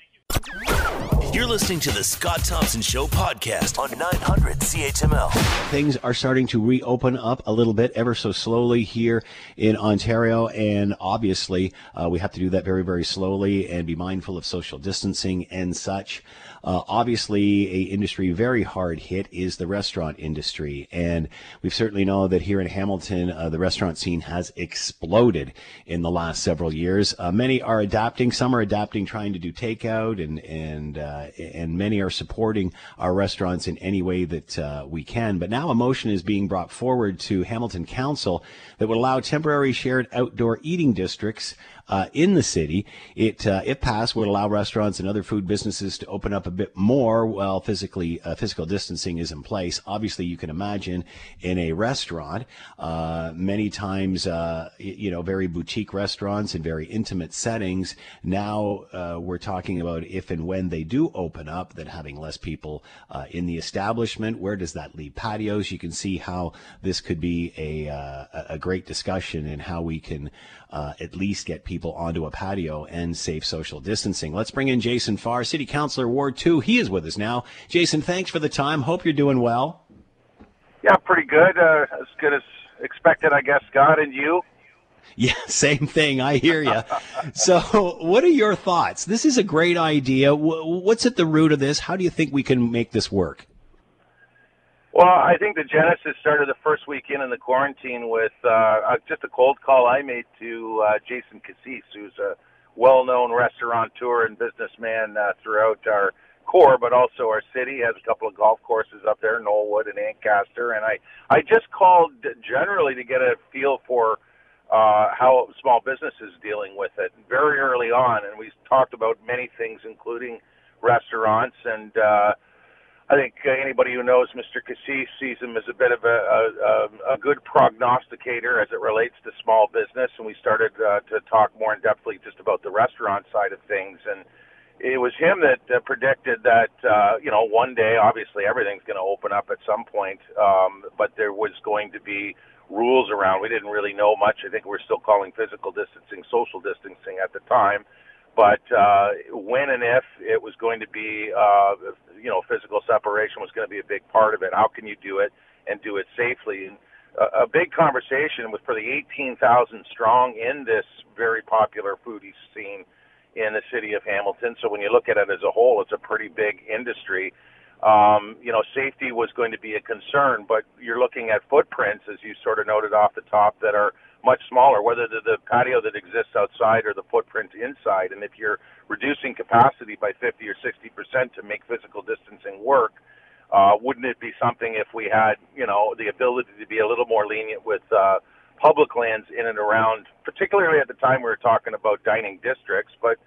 You're listening to the Scott Thompson Show podcast on 900 CHML. Things are starting to reopen up a little bit, ever so slowly here in Ontario, and obviously uh, we have to do that very, very slowly and be mindful of social distancing and such. Uh, obviously, a industry very hard hit is the restaurant industry, and we certainly know that here in Hamilton, uh, the restaurant scene has exploded in the last several years. Uh, many are adapting; some are adapting, trying to do takeout, and and uh, and many are supporting our restaurants in any way that uh, we can. But now a motion is being brought forward to Hamilton Council that would allow temporary shared outdoor eating districts uh, in the city. It, uh, if passed, would allow restaurants and other food businesses to open up a bit more while physically uh, physical distancing is in place. Obviously, you can imagine in a restaurant, uh, many times, uh, you know, very boutique restaurants in very intimate settings. Now uh, we're talking about if and when they do open up, that having less people in the establishment. Where does that leave patios? You can see how this could be a a great discussion and how we can at least get people people onto a patio and safe social distancing. Let's bring in Jason Farr, City Councilor Ward 2. He is with us now. Jason, thanks for the time. Hope you're doing well. Yeah, pretty good. Uh, as good as expected, I guess, Scott, and you? Yeah, same thing. I hear you. so, what are your thoughts? This is a great idea. What's at the root of this? How do you think we can make this work? Well, I think the genesis started the first week in the quarantine with uh, just a cold call I made to uh, Jason Cassis, who's a well-known restaurateur and businessman uh, throughout our core, but also our city. Has a couple of golf courses up there, Knollwood and Ancaster, and I I just called generally to get a feel for uh, how small business is dealing with it very early on, and we talked about many things, including restaurants and. Uh, I think uh, anybody who knows Mr. Cassis sees him as a bit of a, a, a good prognosticator as it relates to small business, and we started uh, to talk more in depthly just about the restaurant side of things. And it was him that uh, predicted that uh, you know one day, obviously, everything's going to open up at some point, um, but there was going to be rules around. We didn't really know much. I think we're still calling physical distancing social distancing at the time but uh, when and if it was going to be, uh, you know, physical separation was going to be a big part of it. How can you do it and do it safely? And a, big conversation was for the 18,000 strong in this very popular foodie scene in the city of Hamilton. So when you look at it as a whole, it's a pretty big industry. Um, you know, safety was going to be a concern, but you're looking at footprints, as you sort of noted off the top, that are much smaller, whether the, the patio that exists outside or the footprint inside. And if you're reducing capacity by 50 or 60 percent to make physical distancing work, uh, wouldn't it be something if we had, you know, the ability to be a little more lenient with uh, public lands in and around, particularly at the time we were talking about dining districts, but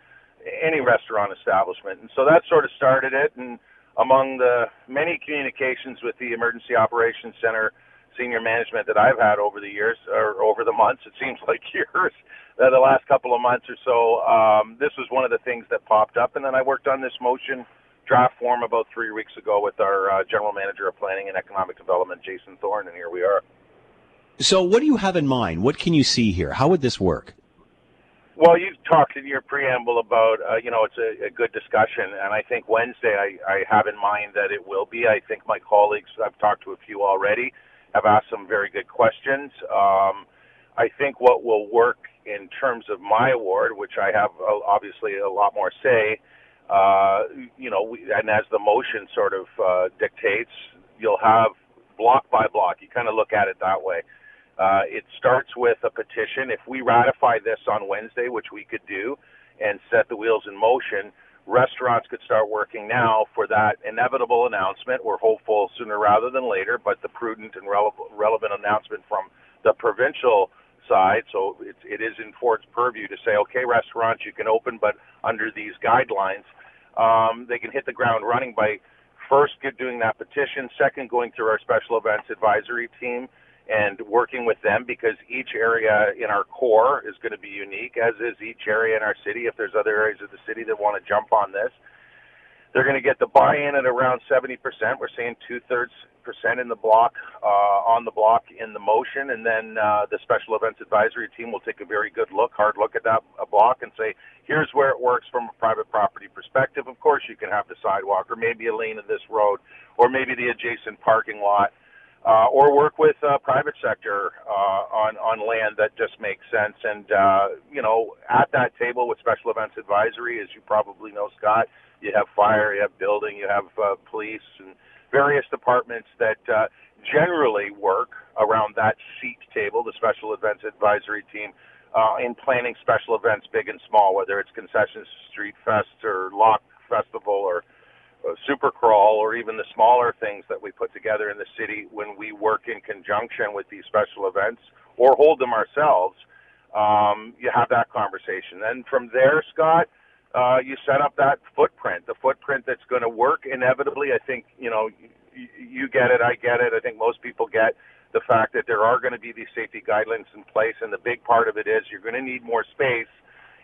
any restaurant establishment. And so that sort of started it. And among the many communications with the Emergency Operations Center, senior management that I've had over the years or over the months. It seems like years. Uh, the last couple of months or so, um, this was one of the things that popped up, and then I worked on this motion draft form about three weeks ago with our uh, general manager of planning and economic development, Jason Thorne, and here we are. So, what do you have in mind? What can you see here? How would this work? Well, you talked in your preamble about, uh, you know, it's a, a good discussion, and I think Wednesday I, I have in mind that it will be. I think my colleagues, I've talked to a few already, have asked some very good questions. Um, I think what will work in terms of my award, which I have uh, obviously a lot more say, uh, you know, we, and as the motion sort of uh, dictates, you'll have block by block. You kind of look at it that way. Uh, it starts with a petition. If we ratify this on Wednesday, which we could do, and set the wheels in motion, restaurants could start working now for that inevitable announcement. We're hopeful sooner rather than later, but the prudent and rele- relevant announcement from the provincial side. So it's, it is in Ford's purview to say, okay, restaurants, you can open, but under these guidelines, um, they can hit the ground running by first doing that petition, second going through our special events advisory team and working with them because each area in our core is going to be unique, as is each area in our city. If there's other areas of the city that want to jump on this, they're going to get the buy-in at around 70%. We're saying two-thirds percent in the block, uh, on the block in the motion, and then uh, the special events advisory team will take a very good look, hard look at that block, and say, here's where it works from a private property perspective. Of course, you can have the sidewalk, or maybe a lane of this road, or maybe the adjacent parking lot uh, or work with uh, private sector uh, on on land that just makes sense. And uh, you know, at that table with special events advisory, as you probably know, Scott, you have fire, you have building, you have uh, police, and various departments that uh, generally work around that SEAT table, the special events advisory team. Uh, in planning special events, big and small, whether it's Concession Street Fest or Locke Festival or Supercrawl or even the smaller things that we put together in the city when we work in conjunction with these special events or hold them ourselves, um, you have that conversation. Then from there, Scott, uh, you set up that footprint, the footprint that's going to work inevitably. I think, you know, you, you get it, I get it. I think most people get the fact that there are going to be these safety guidelines in place, and the big part of it is you're going to need more space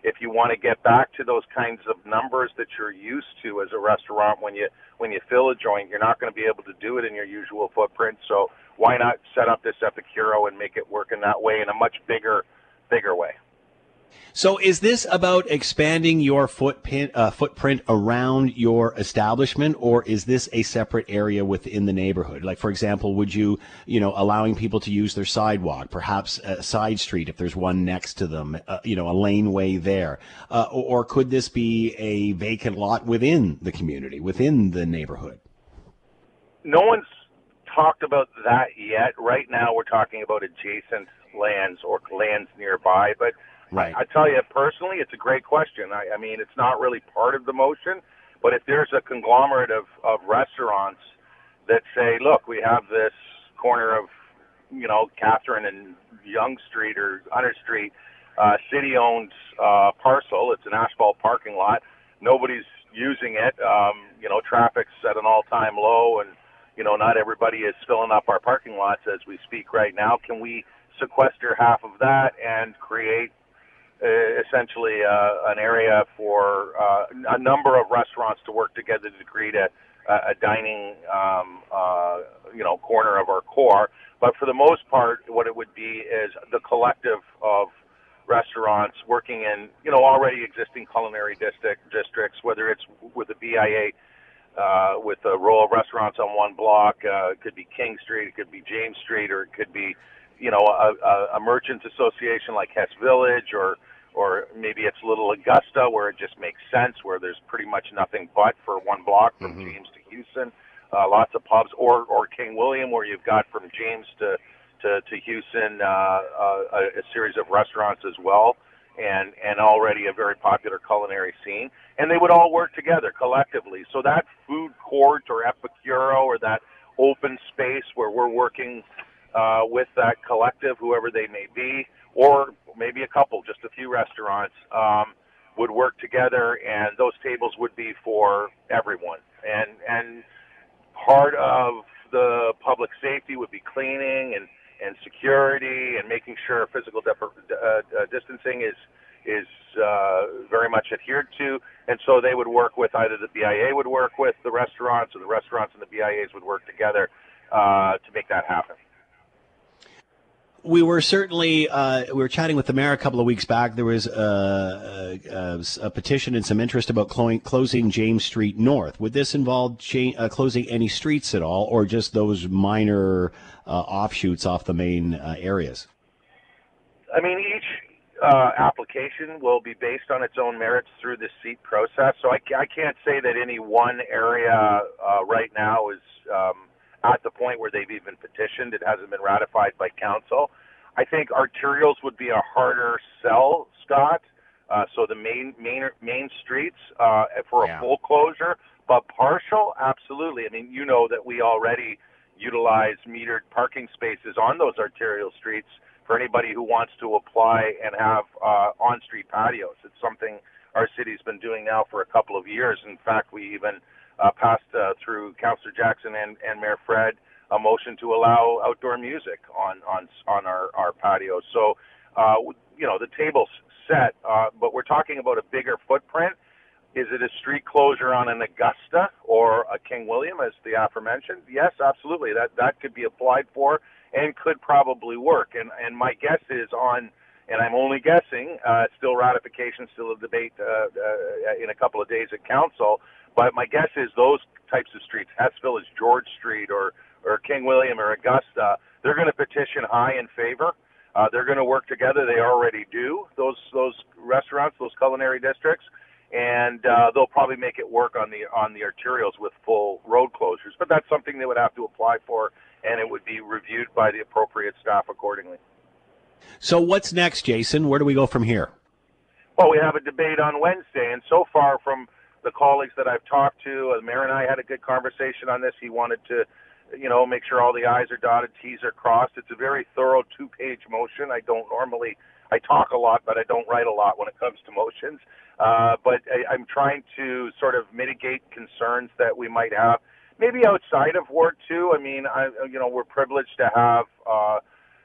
if you want to get back to those kinds of numbers that you're used to as a restaurant when you when you fill a joint, you're not going to be able to do it in your usual footprint. So why not set up this Epicuro and make it work in that way in a much bigger bigger way? So, is this about expanding your footprint, uh, footprint around your establishment, or is this a separate area within the neighborhood? Like, for example, would you, you know, allowing people to use their sidewalk, perhaps a side street if there's one next to them, uh, you know, a laneway there, uh, or, or could this be a vacant lot within the community, within the neighborhood? No one's talked about that yet. Right now, we're talking about adjacent lands or lands nearby, but Right. I, I tell you personally, it's a great question. I, I mean, it's not really part of the motion, but if there's a conglomerate of, of restaurants that say, look, we have this corner of, you know, Catherine and Young Street or Hunter Street, uh, city owned uh, parcel. It's an asphalt parking lot. Nobody's using it. Um, you know, traffic's at an all time low and, you know, not everybody is filling up our parking lots as we speak right now. Can we sequester half of that and create essentially uh, an area for uh, a number of restaurants to work together to create a, a dining, um, uh, you know, corner of our core. But for the most part, what it would be is the collective of restaurants working in, you know, already existing culinary district districts, whether it's with the BIA. Uh, with a row of restaurants on one block, uh, it could be King Street, it could be James Street, or it could be, you know, a, a, a merchants association like Hess Village, or or maybe it's Little Augusta where it just makes sense, where there's pretty much nothing but for one block from mm-hmm. James to Hughson. Uh, lots of pubs, or or King William, where you've got from James to to, to Hughson uh, uh, a, a series of restaurants as well, and and already a very popular culinary scene. And they would all work together collectively. So that food court or epicuro or that open space where we're working uh, with that collective, whoever they may be, or maybe a couple, just a few restaurants, um, would work together, and those tables would be for everyone. And and part of the public safety would be cleaning and and security and making sure physical de- uh, uh, distancing is is uh, very much adhered to. And so they would work with either the BIA would work with the restaurants, or the restaurants and the BIAs would work together uh, to make that happen we were certainly uh, we were chatting with the mayor a couple of weeks back. There was a, a, a petition and some interest about clo- closing James Street North. Would this involve cha- uh, closing any streets at all, or just those minor uh, offshoots off the main uh, areas? I mean, each uh, application will be based on its own merits through the SEAT process. So I, I can't say that any one area uh, right now is. Um, at the point where they've even petitioned. It hasn't been ratified by council. I think arterials would be a harder sell, Scott. Uh, so the main main main streets uh, for a Yeah. full closure, but partial, absolutely. I mean, you know that we already utilize metered parking spaces on those arterial streets for anybody who wants to apply and have uh, on-street patios. It's something our city's been doing now for a couple of years. In fact, we even uh, passed uh, through Councillor Jackson and, and Mayor Fred a motion to allow outdoor music on on on our our patios. So, uh, you know, the table's set, uh, but we're talking about a bigger footprint. Is it a street closure on an Augusta or a King William, as the aforementioned? Yes, absolutely. That that could be applied for and could probably work. And and my guess is on, and I'm only guessing. Uh, still ratification, still a debate uh, uh, in a couple of days at council. But my guess is those types of streets, Hess Village is George Street or or King William or Augusta, they're going to petition high in favor. Uh, they're going to work together. They already do. Those those restaurants, those culinary districts, and uh, they'll probably make it work on the on the arterials with full road closures. But that's something they would have to apply for, and it would be reviewed by the appropriate staff accordingly. So what's next, Jason? Where do we go from here? Well, we have a debate on Wednesday, and so far from the colleagues that I've talked to, uh, mayor and I had a good conversation on this. He wanted to, you know, make sure all the I's are dotted, T's are crossed. It's a very thorough two-page motion. I don't normally, I talk a lot, but I don't write a lot when it comes to motions. Uh, but I, I'm trying to sort of mitigate concerns that we might have, maybe outside of Ward Two. I mean, I, you know, we're privileged to have. Uh,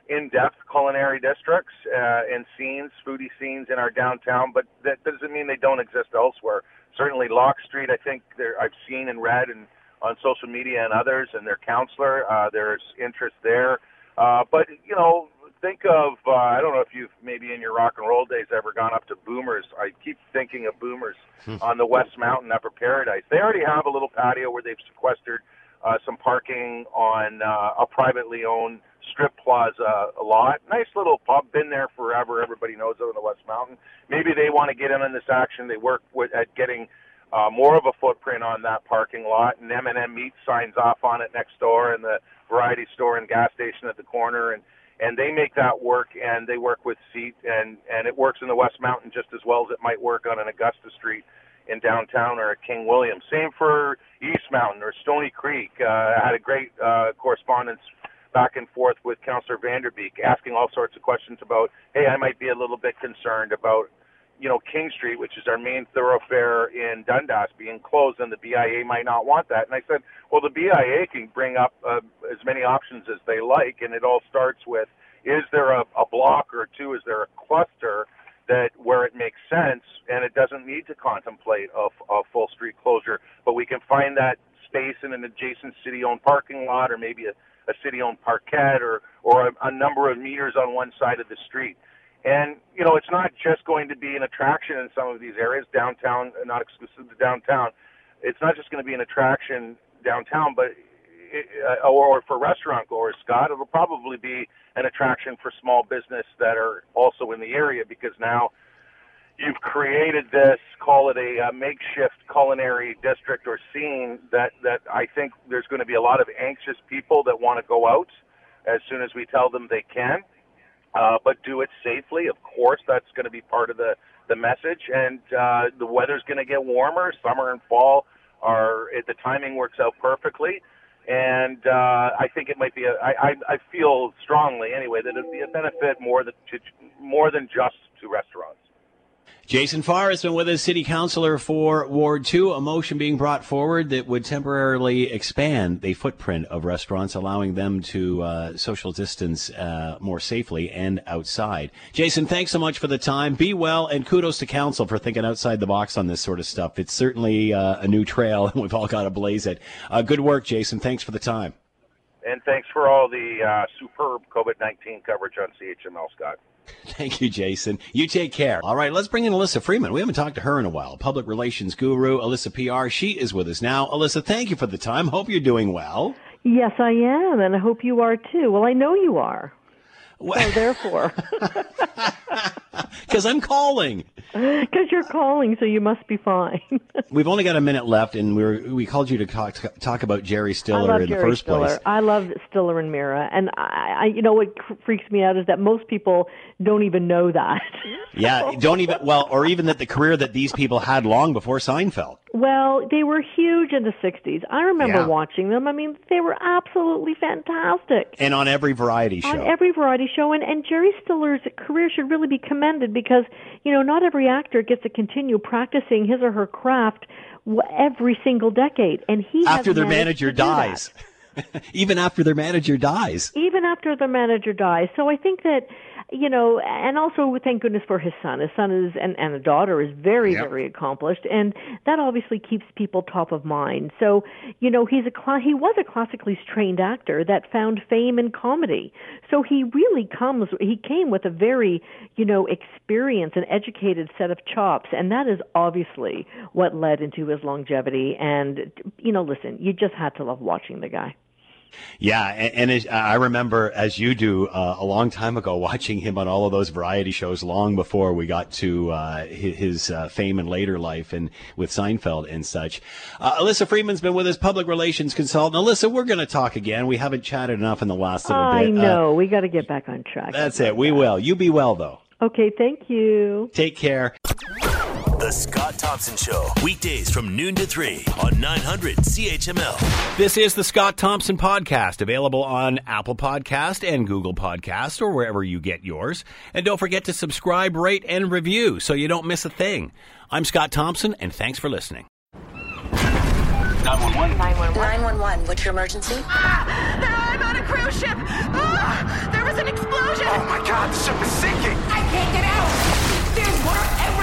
in-depth culinary districts uh, and scenes, foodie scenes in our downtown, but that doesn't mean they don't exist elsewhere. Certainly, Locke Street, I think there, I've seen and read and on social media and others, and their counselor, uh, there's interest there. Uh, but you know, think of uh, I don't know if you've maybe in your rock and roll days ever gone up to Boomers. I keep thinking of Boomers on the West Mountain, Upper Paradise. They already have a little patio where they've sequestered uh, some parking on uh, a privately owned strip plaza a lot. Nice little pub, been there forever. Everybody knows it on the West Mountain. Maybe they want to get in on this action. They work with, at getting uh, more of a footprint on that parking lot. And M&M Meat signs off on it next door, and the variety store and gas station at the corner, and and they make that work. And they work with SEAT, and and it works in the West Mountain just as well as it might work on an Augusta Street in downtown or at King William. Same for East Mountain or Stoney Creek. Uh, I had a great uh, correspondence back and forth with Councillor Vanderbeek, asking all sorts of questions about, hey, I might be a little bit concerned about, you know, King Street, which is our main thoroughfare in Dundas, being closed, and the BIA might not want that. And I said, well, the BIA can bring up uh, as many options as they like, and it all starts with, is there a, a block or two? Is there a cluster? that where it makes sense and it doesn't need to contemplate a, a full street closure, but we can find that space in an adjacent city-owned parking lot or maybe a, a city-owned parquet or or a, a number of meters on one side of the street. And you know, it's not just going to be an attraction in some of these areas downtown, not exclusive to downtown. It's not just going to be an attraction downtown, but it, uh, or for restaurant goers, Scott, it'll probably be an attraction for small business that are also in the area because now you've created this, call it a, uh makeshift culinary district or scene that, that I think there's going to be a lot of anxious people that want to go out as soon as we tell them they can, uh, but do it safely. Of course, that's going to be part of the, the message. And uh, the weather's going to get warmer. Summer and fall are, the timing works out perfectly and uh, I think it might be a. I, I, I feel strongly anyway that it'd be a benefit more than to, more than just to restaurants. Jason Farr has been with us, city councilor for Ward 2, a motion being brought forward that would temporarily expand the footprint of restaurants, allowing them to uh, social distance uh, more safely and outside. Jason, thanks so much for the time. Be well, and kudos to council for thinking outside the box on this sort of stuff. It's certainly uh, a new trail, and we've all got to blaze it. Uh, good work, Jason. Thanks for the time. And thanks for all the uh, superb COVID 19 coverage on CHML, Scott. Thank you, Jason. You take care. All right, let's bring in Elissa Freeman. We haven't talked to her in a while. Public relations guru, Elissa PR. She is with us now. Elissa, thank you for the time. Hope you're doing well. Yes, I am, and I hope you are too. Well, I know you are. Well, So therefore, because I'm calling. Because you're calling, so you must be fine. We've only got a minute left, and we were, we called you to talk, talk about Jerry Stiller in Jerry the first Stiller. place. I love Stiller and Meara, and I, I, you know, what freaks me out is that most people don't even know that. Yeah, don't even well, or even that the career that these people had long before Seinfeld. Well, they were huge in the 60s. I remember Yeah. watching them. I mean, they were absolutely fantastic. And on every variety show. On every variety show, and, and Jerry Stiller's career should really be commended because, you know, not every actor gets to continue practicing his or her craft w- every single decade. And he has after their manager to do that. dies. even after their manager dies. even after the manager dies. So I think that, you know, and also thank goodness for his son. His son is and, and a daughter is very Yep. very accomplished, and that obviously keeps people top of mind. So you know, he's a cla- he was a classically trained actor that found fame in comedy. So he really comes he came with a very you know experienced and educated set of chops, and that is obviously what led into his longevity. And you know, listen, you just had to love watching the guy. Yeah, and, and I remember, as you do, uh, a long time ago, watching him on all of those variety shows, long before we got to uh, his, his uh, fame and later life, and with Seinfeld and such. Uh, Elissa Freeman's been with us, public relations consultant. Elissa, we're going to talk again. We haven't chatted enough in the last little I bit. Uh, know. we got to get back on track. that's it. We will. You be well, though. Okay, thank you. Take care. The Scott Thompson Show, weekdays from noon to 3 on 900 CHML. This is the Scott Thompson Podcast, available on Apple Podcast and Google Podcast or wherever you get yours. And don't forget to subscribe, rate, and review so you don't miss a thing. I'm Scott Thompson, and thanks for listening. 911. 911, 911. what's your emergency? I'm on a cruise ship. Ah, there was an explosion. Oh my god, the ship is sinking. I can't get out. There's water everywhere.